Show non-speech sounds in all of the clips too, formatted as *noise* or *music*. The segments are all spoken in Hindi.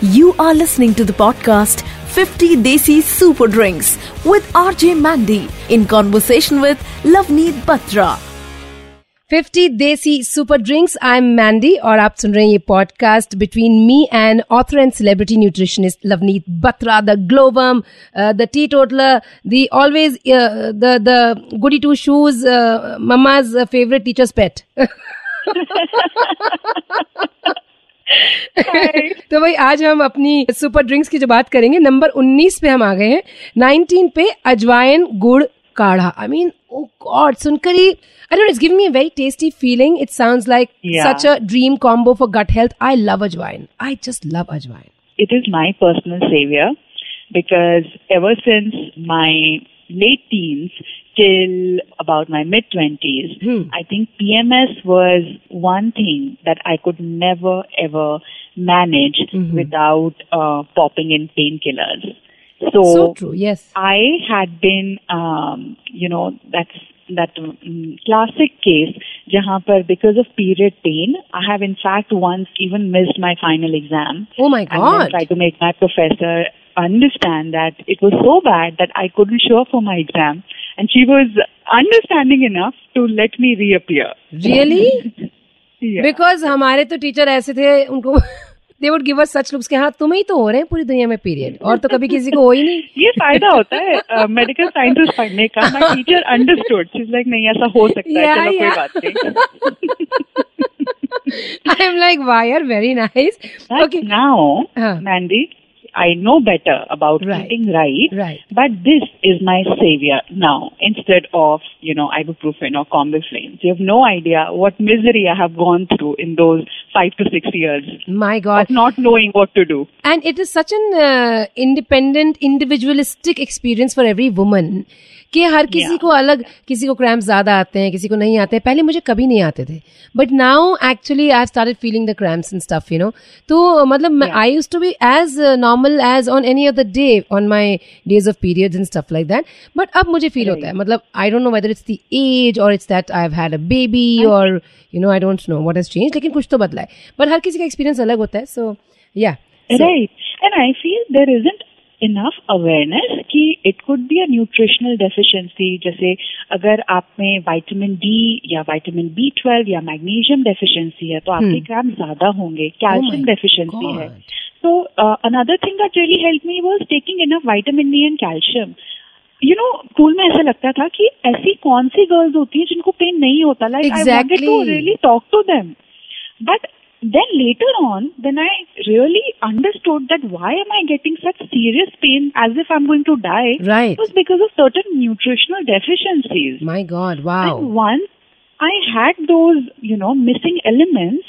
You are listening to the podcast 50 Desi Super Drinks with RJ Mandy in conversation with Lavneet Batra. 50 desi super drinks I am Mandy और आप सुन रहे हैं ये podcast between me and author and celebrity nutritionist Lavneet Batra the ग्लोबम the teetotaller the always the the goody two shoes mamma's favourite teacher's pet तो भाई आज हम अपनी सुपर ड्रिंक्स की जो बात करेंगे नंबर 19 पे हम आ गए हैं 19 पे अजवाइन गुड़ काढ़ा आई मीन ओ गॉड सुनकर ही I don't know, it's giving me a very tasty feeling. It sounds like Yeah. such a dream combo for gut health. I love ajwain. I just love ajwain. it is my personal savior because ever since my late teens till about my mid 20s, Hmm. I think PMS was one thing that I could never ever manage Mhm. without uh, popping in painkillers. So, So true. Yes. I had been, um, you know, that's that um, classic case jahan par because of period pain, I have in fact once even missed my final exam Oh my and god. tried to make my professor understand that it was so bad that I couldn't show up for my exam. And she was understanding enough to let me reappear. Really? Yeah. Because हमारे तो टीचर ऐसे थे उनको they would give us such looks के हाँ तुम ही तो हो रहे हैं पूरी दुनिया में पीरियड और तो कभी किसी को हो ही नहीं ये फ़ायदा होता है मेडिकल साइंसेस पढ़ने का my teacher understood she is like नहीं ऐसा हो सकता है चलो yeah. कोई बात नहीं I am like why are very nice okay now Huh. I know better about right. eating right, right, but this is my savior now instead of, you know, ibuprofen or combiflame. You have no idea what misery I have gone through in those five to six years. My God. not knowing what to do. And it is such an uh, independent, individualistic experience for every woman. कि हर किसी Yeah. को अलग किसी को क्रैम्प ज़्यादा आते हैं किसी को नहीं आते हैं। पहले मुझे कभी नहीं आते थे। But now actually I started feeling the cramps and stuff you know तो मतलब I use to be as normal as on any other day on my days of periods and stuff like that but अब मुझे फील होता है। मतलब I don't know whether it's the age और it's that I have had a baby और you know I don't know what has change लेकिन कुछ तो बदला है। बट हर किसी का एक्सपीरियंस अलग होता है सो या right. And I feel there isn't enough awareness कि it could be a nutritional deficiency जैसे अगर आप में विटामिन डी या विटामिन बी ट्वेल्व या मैग्नीशियम डेफिशिएंसी है तो आपके hmm. ग्राम ज़्यादा होंगे oh कैल्शियम डेफिशिएंसी है। So another thing that really help me was taking enough vitamin D and calcium you know school में ऐसा लगता था कि ऐसी कौन सी गर्ल्स होती है जिनको पेन नहीं होता। Like I wanted to really talk to them but then later on then i really understood that why am i getting such serious pain as if i'm going to die Right. it was because of certain nutritional deficiencies My God, wow. and once i had those you know missing elements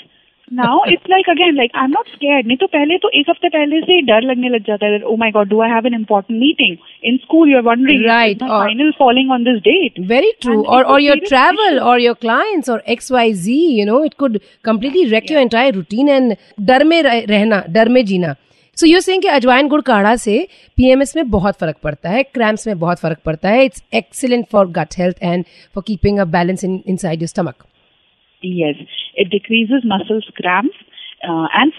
now it's like again like i'm not scared नहीं तो पहले तो एक हफ़्ते पहले से ही डर लगने लग जाता है oh my god do i have an important meeting in school you're wondering Right, is my or- final falling on this date Very true. And Or it's a or your serious travel issue. or your clients or XYZ, you know, it could completely wreck your entire routine and डर में रहना, डर में जीना. सो यू सेइंग कि अजवाइन गुड़ काढ़ा से पीएमएस में बहुत फ़र्क पड़ता है क्रैम्प्स में बहुत फ़र्क पड़ता है it's excellent for gut health and for keeping a balance in inside your stomach yes it decreases muscle cramps uh, and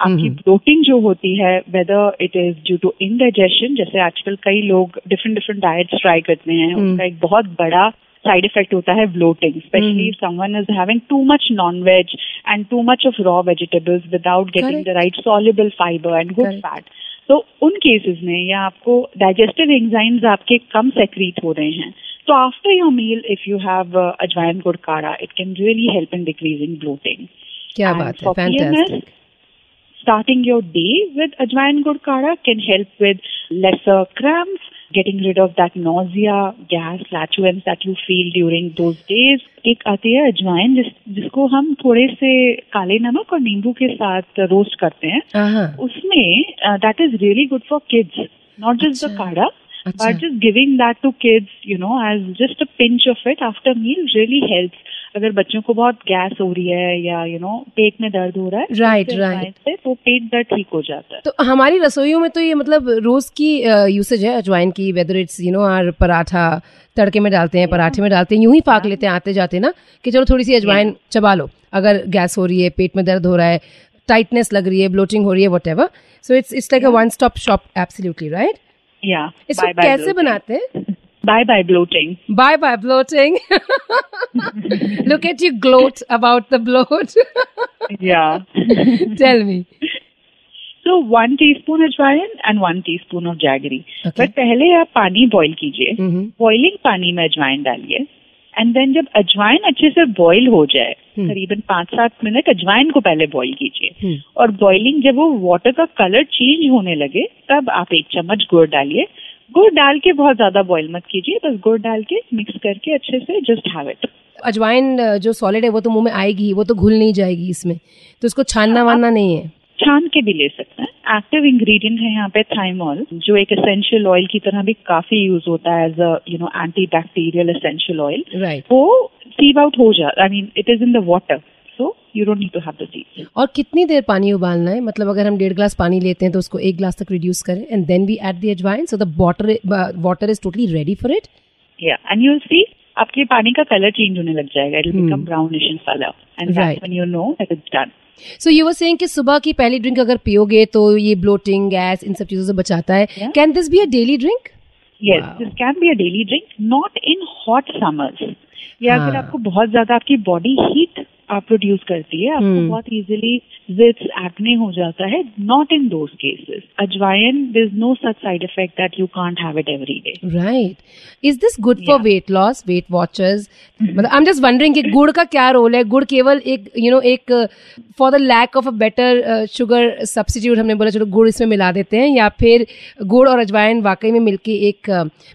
आपकी mm-hmm. प्रोटीन जो होती है whether it is due to indigestion जैसे आजकल कई लोग डिफरेंट डिफरेंट डाइट्स ट्राई करते हैं mm. उनका एक बहुत बड़ा साइड इफ़ेक्ट होता है bloating specially someone is having too much non veg and too much of raw vegetables without getting the right soluble fibre and good fat तो उन केसेस में या आपको डाइजेस्टिव एंजाइम्स आपके कम सेक्रीट हो रहे हैं। तो after your meal if you have ajwain gur kadha it can really help in decreasing bloating क्या And बात है for fantastic starting your day with ajwain gur kara can help with lesser cramps getting rid of that nausea gas flatulence that you feel during those days. एक आती है अजवाइन जिस जिसको हम थोड़े से काले नमक और नींबू के साथ रोस्ट करते हैं उसमें that is really good for kids not just the. काढ़ा अच्छा। but just giving that to kids you know as just a pinch of it after meal really helps. अगर बच्चों को बहुत गैस हो रही है या यू नो पेट में दर्द हो रहा है राइट राइट तो पेट दर्द ठीक हो जाता है। तो हमारी रसोईयों में तो ये मतलब रोज की यूसेज है अजवाइन की whether it's you know or paratha तड़के में डालते हैं पराठे में डालते हैं यूँ ही फाक लेते हैं आते जाते ना कि चलो थोड़ी सी अजवाइन चबा लो। अगर गैस हो रही है पेट में दर्द हो रहा है टाइटनेस लग रही है ब्लोटिंग हो रही है what so it's it's like a one stop shop absolutely right या इसको bye कैसे bloating. बनाते हैं? Bye bye bloating bye bye bloating look at you gloat about the bloat या tell me so one teaspoon ajwain and one teaspoon of jaggery but पहले आप पानी बॉइल कीजिए। बॉइलिंग पानी में अजवाइन डालिए। एंड देन जब अजवाइन अच्छे से बॉईल हो जाए Hmm. करीबन पाँच सात मिनट अजवाइन को पहले बॉईल कीजिए। Hmm. और बॉइलिंग जब वो वाटर का कलर चेंज होने लगे तब आप एक चम्मच गुड़ डालिए। गुड़ डाल के बहुत ज़्यादा बॉईल मत कीजिए बस गुड़ डाल के मिक्स करके अच्छे से जस्ट हैव इट अजवाइन जो सॉलिड है वो तो मुँह में आएगी वो तो घुल नहीं जाएगी इसमें। तो इसको छानना वानना नहीं है। छान के भी ले सकते हैं। एक्टिव इंग्रेडिएंट है यहाँ पे थाइमोल जो एक एसेंशियल ऑयल की तरह भी काफ़ी यूज़ होता है as a you know antibacterial essential oil वो सीव आउट हो जा I mean it is in the water so you don't need to have the sieve और कितनी देर पानी उबालना है? मतलब अगर हम डेढ़ ग्लास पानी लेते हैं तो उसको एक ग्लास तक रिड्यूस करें and then we add the ajwain so the water water is totally ready for it या एंड यू सी आपके पानी का कलर चेंज होने लग जाएगा it Hmm. Become brownish in colour and Right. When you know that it's done so you were saying कि सुबह की पहली ड्रिंक अगर पियोगे तो ये ब्लोटिंग गैस इन सब चीज़ों से बचाता है। Can this be a daily drink yes this can be a daily drink not in hot summers या अगर हाँ. आपको बहुत ज़्यादा आपकी बॉडी हीट प्रोड्यूस करती है आपको Hmm. बहुत इजीली जिट्स एक्ने हो जाता है not in those cases ajwain this no such side effect that you can't have it every day right is this good for weight loss weight watchers मतलब आई एम जस्ट वंडरिंग कि गुड़ का क्या रोल है? गुड़ केवल एक यू नो एक for the lack of a better sugar substitute हमने बोला चलो गुड़ इसमें मिला देते हैं या फिर गुड़ और अजवाइन वाकई में मिलके एक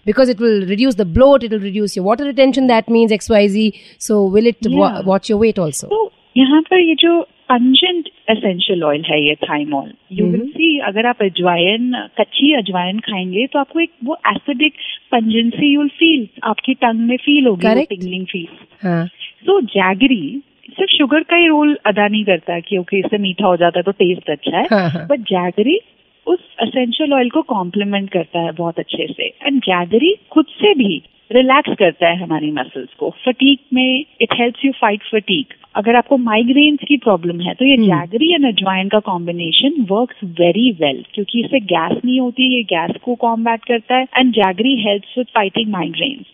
because it will reduce the bloat it will reduce your water retention that means X Y Z so will it watch your weight also तो यहाँ पर ये जो पंजेंट एसेंशियल ऑयल है ये थाइमोल यू विल. सी अगर आप अजवाइन कच्ची अजवाइन खाएँगे तो आपको एक वो acidic pungency you will feel आपकी टंग में फील होगी. टिंगलिंग फील हाँ सो जैगरी सिर्फ़ शुगर का ही रोल अदा नहीं करता कि ओके इससे मीठा हो जाता है तो टेस्ट अच्छा है हाँ, हाँ. बट जैगरी उस एसेंशियल ऑयल को कॉम्प्लीमेंट करता है बहुत अच्छे से एंड जैगरी खुद से भी रिलैक्स करता है हमारी मसल्स को. फटीक में it helps you fight fatigue अगर आपको माइग्रेन्स की प्रॉब्लम है तो ये. जैगरी एंड अजवाइन का कॉम्बिनेशन वर्क्स वेरी वेल क्योंकि इससे गैस नहीं होती ये गैस को कॉम्बैट करता है and jaggery helps with fighting migraines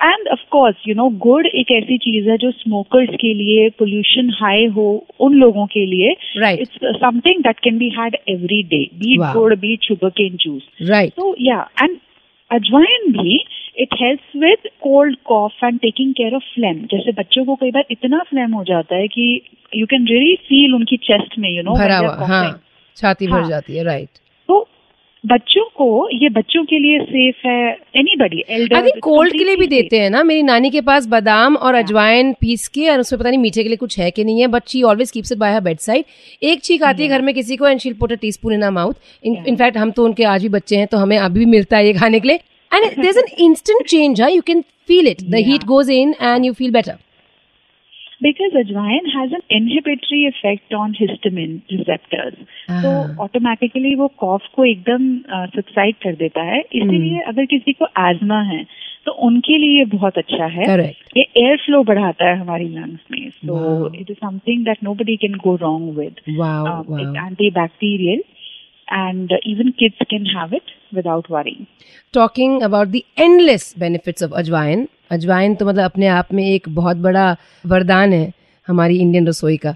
and of course you know गुड़ एक ऐसी चीज़ है जो स्मोकर्स के लिए पोल्यूशन हाई हो उन लोगों के लिए. It's something that can be had every day beat gur beat sugar cane juice right तो या एंड अजवाइन भी it helps with cold cough and taking care of phlegm जैसे बच्चों को कई बार इतना फ्लेम हो जाता है कि यू कैन रियली फील उनकी चेस्ट में यू नो भरा हुआ हाँ छाती भर हाँ. जाती है राइट तो बच्चों को ये बच्चों के लिए सेफ़ है एनीबडी आई थिंक कोल्ड के लिए भी देते हैं ना मेरी नानी के पास बादाम और अजवाइन पीस के और उसमें पता नहीं मीठे के लिए कुछ है कि नहीं है but she always keeps it by her bedside एक चीख आती है घर में किसी को and she'll put a teaspoon in mouth in fact हम तो उनके आज भी बच्चे हैं तो हमें अभी भी मिलता है ये खाने के लिए. And there is an instant change है you can feel it the Yeah. Heat goes in and you feel better because ajwain has an inhibitory effect on histamine receptors. तो Ah. ऑटोमेटिकली वो कॉफ को एकदम सबसाइड कर देता है। इसीलिए Hmm. अगर किसी को एजमा है तो उनके लिए ये बहुत अच्छा है। करेक्ट ये एयर फ्लो बढ़ाता है हमारी लंग्स में। So Wow. It is something that nobody can go wrong with wow Um, it's wow antibacterial. and uh, even kids can have it without worrying. Talking about the endless benefits of ajwain ajwain तो मतलब अपने आप में एक बहुत बड़ा वरदान है हमारी इंडियन रसोई का।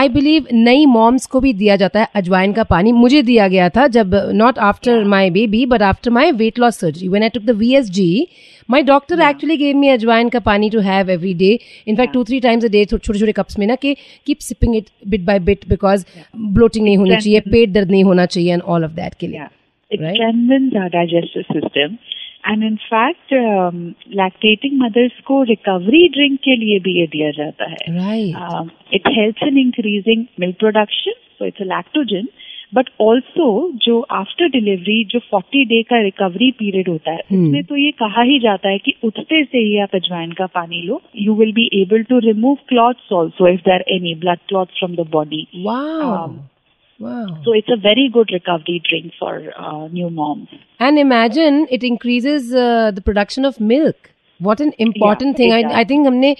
आई बिलीव नई मॉम्स को भी दिया जाता है अजवाइन का पानी। मुझे दिया गया था जब not after my baby but after my weight loss surgery when I took the V S G my doctor actually gave me ajwain का पानी to have every day in fact two three times a day छोटे छोटे कप्स में ना कि keep sipping it bit by bit because bloating नहीं होनी चाहिए पेट दर्द नहीं होना चाहिए एंड ऑल ऑफ़ दैट के लिए Yeah. It Right. strengthens our digestive system. And in fact lactating mothers को रिकवरी ड्रिंक के लिए भी ये दिया जाता है। It help in increasing milk production so it's a lactogen but also जो आफ्टर डिलीवरी जो 40 डे का रिकवरी पीरियड होता है hmm. उसमें तो ये कहा ही जाता है कि उठते से ही आप अजवाइन का पानी लो। You will be able to remove clots also if there any blood clot from the body Wow. Um, wow. So it's a very good recovery drink for uh, new moms. and imagine it increases uh, the production of milk. What an important Yeah, thing I exactly. Think हमने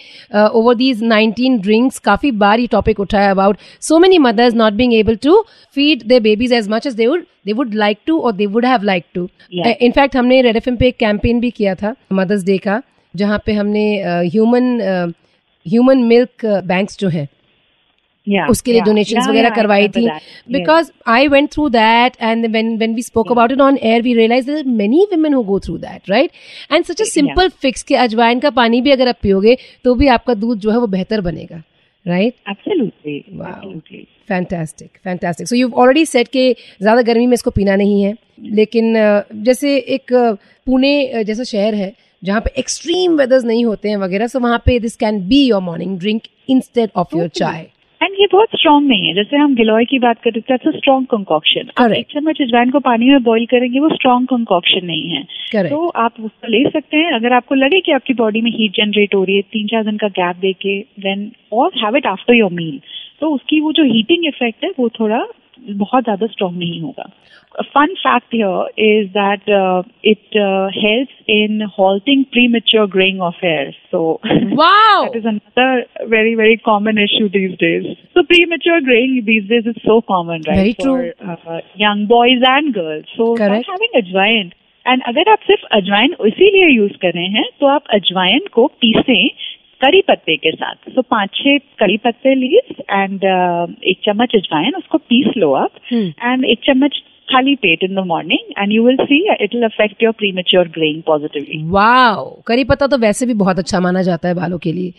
ओवर दीज नाइनटीन ड्रिंक्स काफी बार ये टॉपिक उठाया about so many mothers not being able to feed the babies as much as they would they would like to और they would have like to Yeah. In fact हमने रेड एफ पे एक कैंपेन भी किया था मदर्स डे का जहाँ पे हमने ह्यूमन ह्यूमन मिल्क बैंक्स जो हैं Yeah, उसके लिए डोनेशन yeah, वगैरह करवाई थी। Because I went through that and when we spoke about it on air we realize many women who go through that right and such a simple fix कि अजवाइन का पानी भी अगर आप पियोगे तो भी आपका दूध जो है वो बेहतर बनेगा right. Fantastic fantastic so you already set के ज़्यादा गर्मी में इसको पीना नहीं है लेकिन जैसे एक पुणे जैसा शहर है जहाँ पे एक्सट्रीम वेदर्स नहीं होते हैं वगैरह सो वहाँ पे this can be your morning drink instead of your chai ये बहुत स्ट्रांग नहीं है। जैसे हम गिलोय की बात करें तो स्ट्रांग कंकॉक्शन आप एक चम्मच अजवाइन को पानी में बॉईल करेंगे वो स्ट्रांग कंकॉक्शन नहीं है। Correct. तो आप उसको ले सकते हैं। अगर आपको लगे कि आपकी बॉडी में हीट जनरेट हो रही है तीन चार दिन का गैप देके देन और have it after your meal तो उसकी वो जो हीटिंग इफ़ेक्ट है वो थोड़ा बहुत ज़्यादा स्ट्रॉन्ग नहीं होगा। Fun fact here is that it help in halting premature greying of hair so it is another very very common issue these days so premature growing these days is so common right young boys and girls so having ajwain and अगर आप सिर्फ़ अजवाइन इसीलिए यूज़ कर रहे हैं तो आप अजवाइन को पीसें करी पत्ते के साथ। सो पाँच छह करी पत्ते लीव्स एंड एक चम्मच अजवाइन उसको पीस लो आप. एंड एक चम्मच खाली पेट in the morning and you will see it will affect your premature greying positively wow करी पत्ता तो वैसे भी बहुत अच्छा माना जाता है बालों के लिए।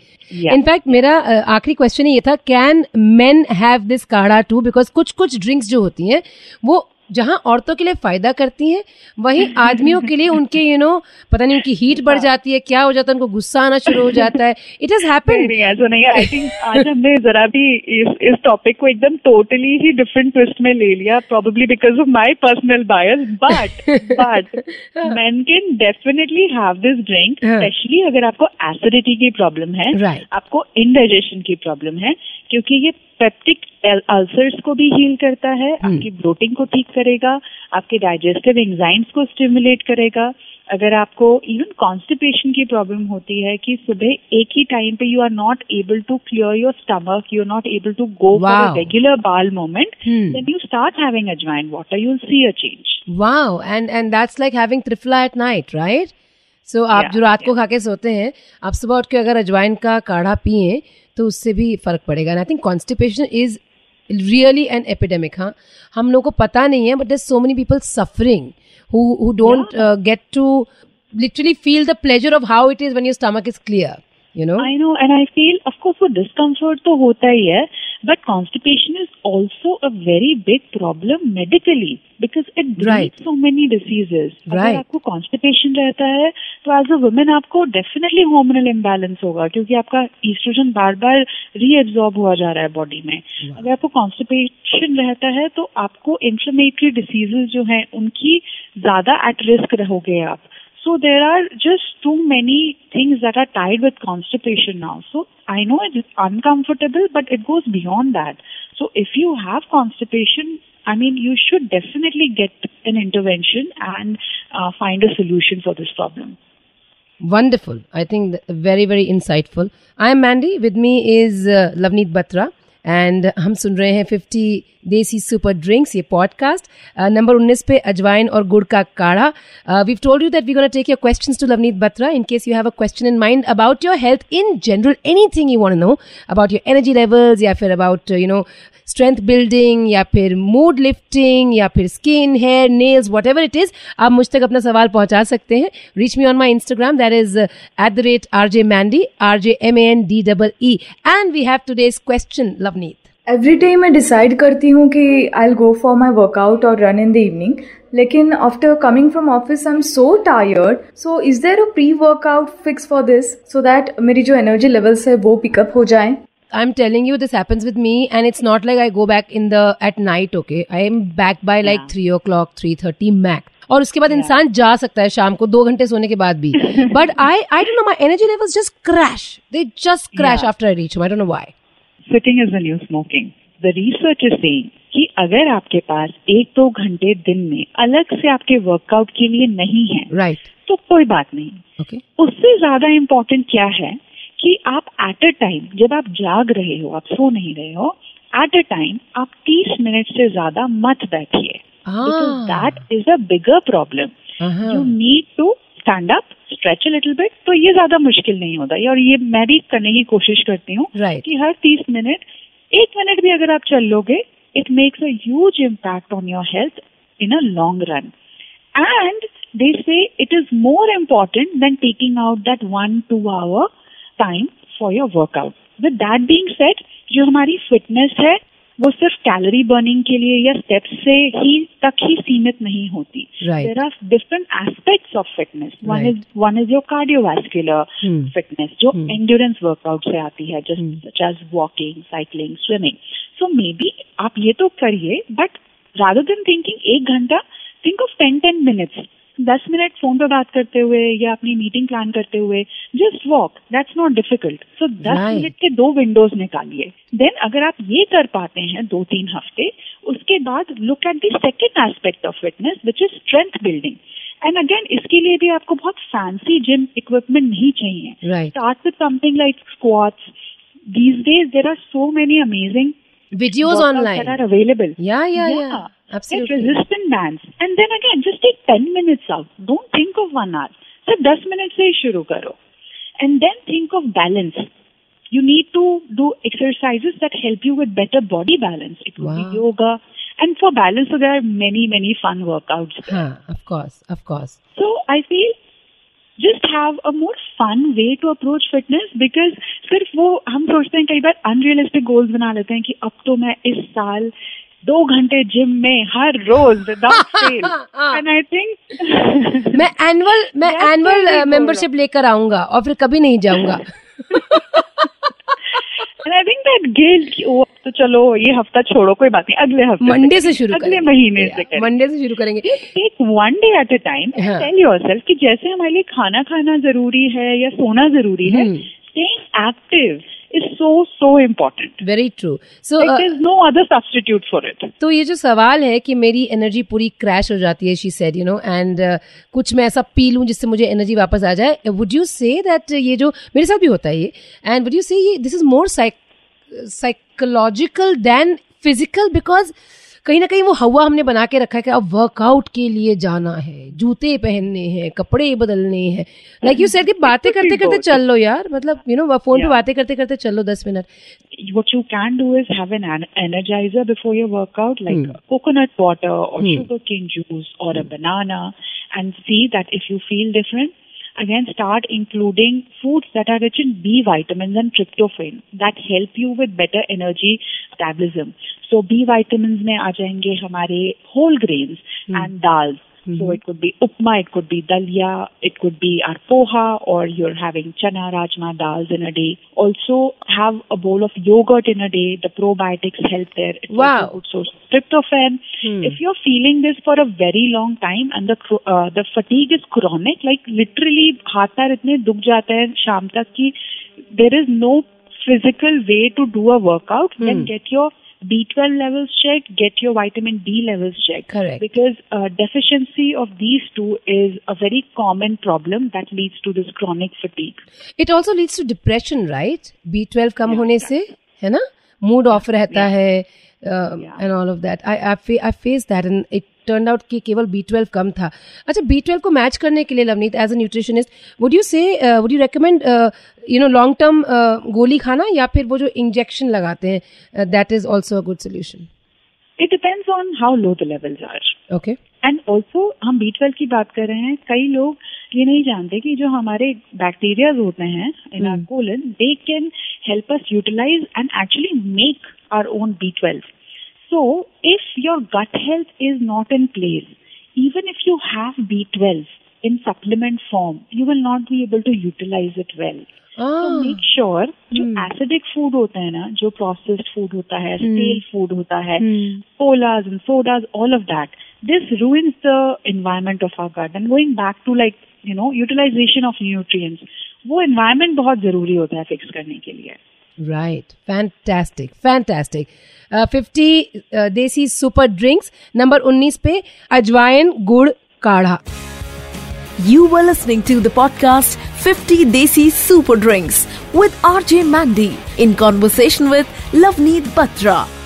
In fact Yeah. मेरा अ, आखिरी क्वेश्चन ये था can men have this kadha too because कुछ कुछ ड्रिंक्स जो होती हैं वो जहाँ औरतों के लिए फ़ायदा करती हैं वहीं *laughs* आदमियों के लिए उनके यू नो पता नहीं उनकी हीट बढ़ जाती है क्या हो जाता है उनको गुस्सा आना शुरू हो जाता है। इट हैज़ नहीं हैपेंड ऐसा नहीं है। आई थिंक आज हमने जरा भी इस इस टॉपिक को एकदम टोटली ही डिफरेंट ट्विस्ट में ले लिया probably because of my personal bias but but man can definitely have this drink हाँ. स्पेशली अगर आपको एसिडिटी की प्रॉब्लम है Right. आपको इनडाइजेशन की प्रॉब्लम है क्योंकि ये पेप्टिक अल्सर्स को भी हील करता है आपकी ब्लोटिंग को ठीक करेगा आपके डाइजेस्टिव एंजाइम्स को स्टिमुलेट करेगा। अगर आपको इवन कॉन्स्टिपेशन की प्रॉब्लम होती है कि सुबह एक ही टाइम पे you are not able to clear your stomach you are not able to go for regular bowel movement. Then you start having ajwain water you will see a change wow and and that's like having Triphala at night right so आप Yeah, जो रात को खा के सोते हैं आप सुबह उठ के अगर अजवाइन का काढ़ा पिए तो उससे भी फ़र्क पड़ेगा। I think constipation is really an epidemic हाँ। हम लोग को पता नहीं है but do many people suffering who don't get to literally feel the pleasure of how it is when your stomach is clear is you know? I know and I feel of course वो डिस्कम्फर्ट तो होता ही है but constipation is also a very big problem medically because it Right. Breeds so many diseases Right. अगर आपको कॉन्स्टिपेशन रहता है तो एज अ वुमेन आपको डेफिनेटली हार्मोनल इम्बैलेंस होगा क्योंकि आपका ईस्ट्रोजन बार बार रीएब्जॉर्ब हुआ जा रहा है बॉडी में। अगर आपको कॉन्स्टिपेशन रहता है तो आपको इन्फ्लेमेटरी डिसीजेस जो हैं उनकी ज़्यादा एट रिस्क रहोगे आप। So there are just too many things that are tied with constipation now. So I know it's uncomfortable, but it goes beyond that. So if you have constipation, I mean, you should definitely get an intervention and uh, find a solution for this problem. Wonderful. I think very, very insightful. I am Mandy. With me is uh, Lavneet Batra. And हम सुन रहे हैं 50 देसी सुपर ड्रिंक्स ये पॉडकास्ट नंबर 19 पे अजवाइन और गुड़ का काढ़ा. We told you that we gonna take your questions to Lavneet Batra in case you have a question in mind about your health in general anything you want know about your energy levels या फिर about you know strength building या फिर मूड लिफ्टिंग या फिर skin hair nails whatever it is आप मुझ तक अपना सवाल पहुँचा सकते हैं. Reach me on my Instagram that is at the rate R J Mandy R J M A N D double E and we have today's question Lavneet every day मैं डिसाइड करती हूँ कि I go for my workout और रन इन द इवनिंग लेकिन after coming from office I am so tired so is there a pre workout fix for this so that मेरी जो एनर्जी लेवल्स है वो पिकअप हो जाए? I'm telling you, this happens with me, and it's not like I go back in the at night. Okay, I am back by like three o'clock, three thirty max. और उसके बाद इंसान जा सकता है शाम को दो घंटे सोने के बाद भी। But I I don't know my energy levels just crash they just crash after I reach I don't know why Sitting is the new smoking The research is saying कि अगर आपके पास एक दो तो घंटे दिन में अलग से आपके वर्कआउट के लिए नहीं है राइट right. तो कोई बात नहीं ओके उससे ज़्यादा इम्पोर्टेंट क्या है कि आप एट अ टाइम जब आप जाग रहे हो आप सो नहीं रहे हो एट अ टाइम आप 30 मिनट से ज़्यादा मत बैठिए. That is a bigger problem. You need to stand up stretch a little bit तो ये ज़्यादा मुश्किल नहीं होता। है और ये मैं भी करने की कोशिश करती हूँ Right. कि हर तीस मिनट एक मिनट भी अगर आप चल लोगे it makes a huge impact on your health in a long run and they say it is more important than taking out that one two hour time for your workout with that being set जो हमारी फिटनेस है वो सिर्फ़ कैलोरी बर्निंग के लिए या स्टेप्स से ही तक ही सीमित नहीं होती there are different aspects of fitness one is one is your cardiovascular Hmm. Fitness जो Hmm. एंड्योरेंस वर्कआउट से आती है Hmm. Just as walking cycling swimming so maybe आप ये तो करिए बट रादर देन थिंकिंग एक घंटा think of ten ten minutes दस मिनट फ़ोन पे बात करते हुए या अपनी मीटिंग प्लान करते हुए just walk that's not difficult so दस मिनट के दो विंडोज़ निकालिए देन अगर आप ये कर पाते हैं दो तीन हफ़्ते उसके बाद look at the second aspect of fitness which is strength building and again इसके लिए भी आपको बहुत फैंसी जिम इक्विपमेंट नहीं चाहिए start with something like squats. These days, there are so many amazing Videos online. that are available. Yeah, yeah, yeah. Get Absolutely. resistant bands. And then again, just take 10 minutes out. Don't think of one hour. So 10 minutes से ही शुरू करो. And then think of balance. You need to do exercises that help you with better body balance. It could Wow. be yoga. And for balance, so there are many, many fun workouts. Huh, of course, of course. So I feel just have a more fun way to approach fitness because सिर्फ़ वो हम सोचते हैं कई बार अनरियलिस्टिक गोल्स बना लेते हैं कि अब तो मैं इस साल दो घंटे जिम में हर रोज without fail and I think मैं एनुअल मैं एनुअल मेंबरशिप लेकर आऊँगा और फिर कभी नहीं जाऊँगा। And I think that guilt कि ओ तो चलो ये हफ़्ता छोड़ो कोई बात नहीं अगले हफ़्ते मंडे से शुरू अगले महीने से मंडे से शुरू करेंगे। एक one day at a time. Tell yourself कि जैसे हमारे लिए खाना खाना ज़रूरी है या सोना ज़रूरी है हम्म. Staying active is so so important very true so There is no other substitute for it. तो ये जो सवाल है कि मेरी एनर्जी पूरी क्रैश हो जाती है she said you know and कुछ मैं ऐसा पी लूँ जिससे मुझे एनर्जी वापस आ जाए। वुड यू से दैट ये जो मेरे साथ भी होता है ये एंड वुड यू से ये this is more psychological than physical because कहीं ना कहीं वो हवा हमने बना के रखा है कि अब वर्कआउट के लिए जाना है जूते पहनने हैं कपड़े बदलने हैं। लाइक यू सेड बातें करते करते चल लो यार मतलब यू नो फ़ोन पे बातें करते करते चल लो दस minute. What you can do is have an energizer before your workout like coconut water और शुगर जूस और a banana and see that if you feel different again start including foods that are rich in B vitamins and tryptophan that help you with better energy metabolism. So B vitamins में आ जाएंगे हमारे whole grains and dals. So it could be upma, it could be dalia, it could be our poha, or you're having chana, rajma, dals in a day. Also have a bowl of yogurt in a day. The probiotics help there. It's Wow. also a good source of tryptophan. Hmm. If you're feeling this for a very long time and the cro- uh, the fatigue is chronic, like literally हाथ पैर इतने दुख जाते हैं शाम तक कि there is no physical way to do a workout, then Hmm. get your B12 levels checked, get your vitamin D levels checked. Correct. Because uh, deficiency of these two is a very common problem that leads to this chronic fatigue. It also leads to depression right B twelve कम होने से है ना मूड ऑफ रहता है and all of that I I face that and it turn out कि केवल बी ट्वेल्व कम था। अच्छा बी ट्वेल्व को मैच करने के लिए Lavneet as a nutritionist would you say would you recommend you know long term गोली खाना या फिर वो जो इंजेक्शन लगाते हैं that is also a good solution It depends on how low the levels are. Okay and also हम बी ट्वेल्व की बात कर रहे हैं कई लोग ये नहीं जानते कि जो हमारे बैक्टीरिया होते हैं in our colon they can help us utilize and actually make our own B twelve so if your gut health is not in place even if you have B12 in supplement form, you will not be able to utilize it well. So make sure जो acidic food होता है ना जो processed food होता है stale food होता है colas and sodas all of that this ruins the environment of our gut and going back to like you know utilization of nutrients वो environment बहुत ज़रूरी होता है fix करने के लिए Right. Fantastic. Fantastic. Uh, 50 uh, desi super drinks number 19 पे अजवाइन गुड़ काढ़ा You were listening to the podcast 50 Desi Super Drinks with RJ Mandy in conversation with Lavneet Batra.